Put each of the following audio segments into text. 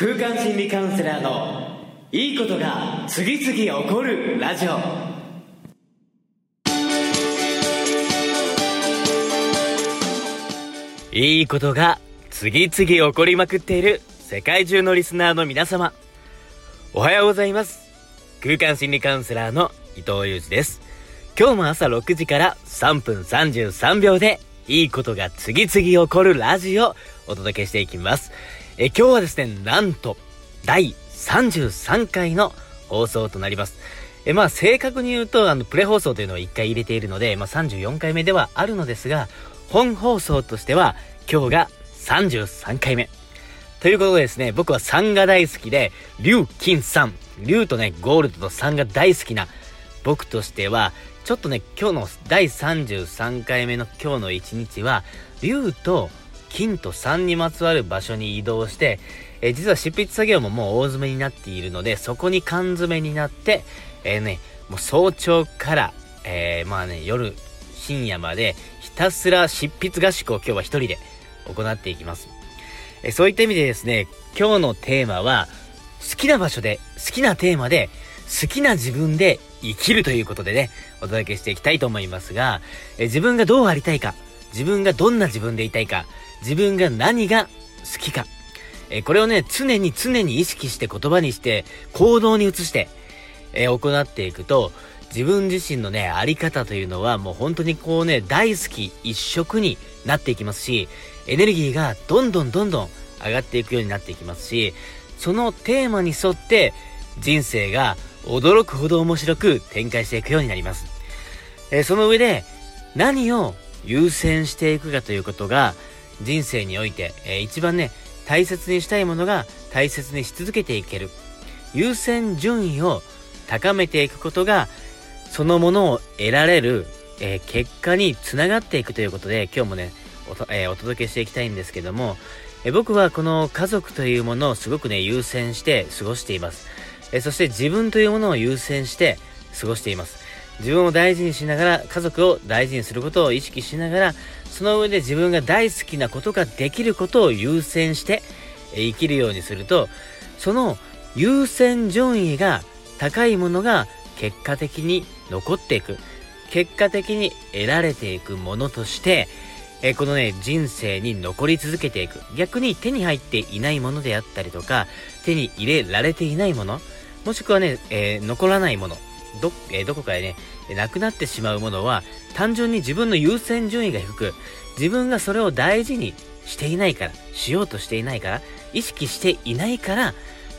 空間心理カウンセラーのいいことが次々起こるラジオ。いいことが次々起こりまくっている世界中のリスナーの皆様。おはようございます。空間心理カウンセラーの伊藤裕二です。今日も朝6時から3分33秒でいいことが次々起こるラジオをお届けしていきます。え今日はですね、なんと第33回の放送となります。えまあ正確に言うと、あの、プレ放送というのを1回入れているので、まあ34回目ではあるのですが、本放送としては今日が33回目。ということでですね、僕は3が大好きで、竜金3、竜とね、ゴールドと3が大好きな僕としては、ちょっとね、今日の第33回目の今日の一日は、竜と金と3にまつわる場所に移動して、え実は執筆作業ももう大詰めになっているので、そこに缶詰になって、えー、ね、もう早朝から、えー、まあね、夜、深夜までひたすら執筆合宿を今日は一人で行っていきます。えそういった意味でですね、今日のテーマは、好きな場所で、好きなテーマで、好きな自分で生きるということでね、お届けしていきたいと思いますが、え自分がどうありたいか、自分がどんな自分でいたいか、自分が何が好きか、えこれをね、常に常に意識して言葉にして、行動に移して、え行っていくと、自分自身のね、あり方というのはもう本当にこうね、大好き一色になっていきますし、エネルギーがどんどんどんどん上がっていくようになっていきますし、そのテーマに沿って人生が驚くほど面白く展開していくようになります。え、その上で何を優先していくかということが人生において、えー、一番ね、大切にしたいものが大切にし続けていける。優先順位を高めていくことがそのものを得られる、えー、結果につながっていくということで今日もねお、えー、お届けしていきたいんですけども、え僕はこの家族というものをすごくね優先して過ごしています。えそして自分というものを優先して過ごしています。自分を大事にしながら、家族を大事にすることを意識しながら、その上で自分が大好きなことができることを優先して、生きるようにすると、その優先順位が高いものが結果的に残っていく。結果的に得られていくものとして、えこのね、人生に残り続けていく。逆に手に入っていないものであったりとか、手に入れられていないもの、もしくはね、えー、残らないもの、ど、えー、どこかでね、なくなってしまうものは、単純に自分の優先順位が低く、自分がそれを大事にしていないから、しようとしていないから、意識していないから、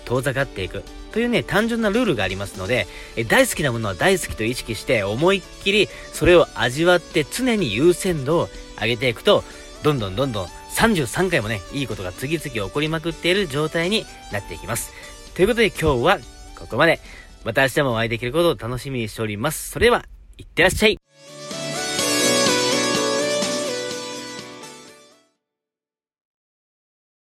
遠ざかっていく。というね、単純なルールがありますので、え大好きなものは大好きと意識して、思いっきりそれを味わって常に優先度を上げていくと、どんどんどんどん33回もね、いいことが次々起こりまくっている状態になっていきます。ということで今日はここまで。また明日もお会いできることを楽しみにしております。それでは、いってらっしゃい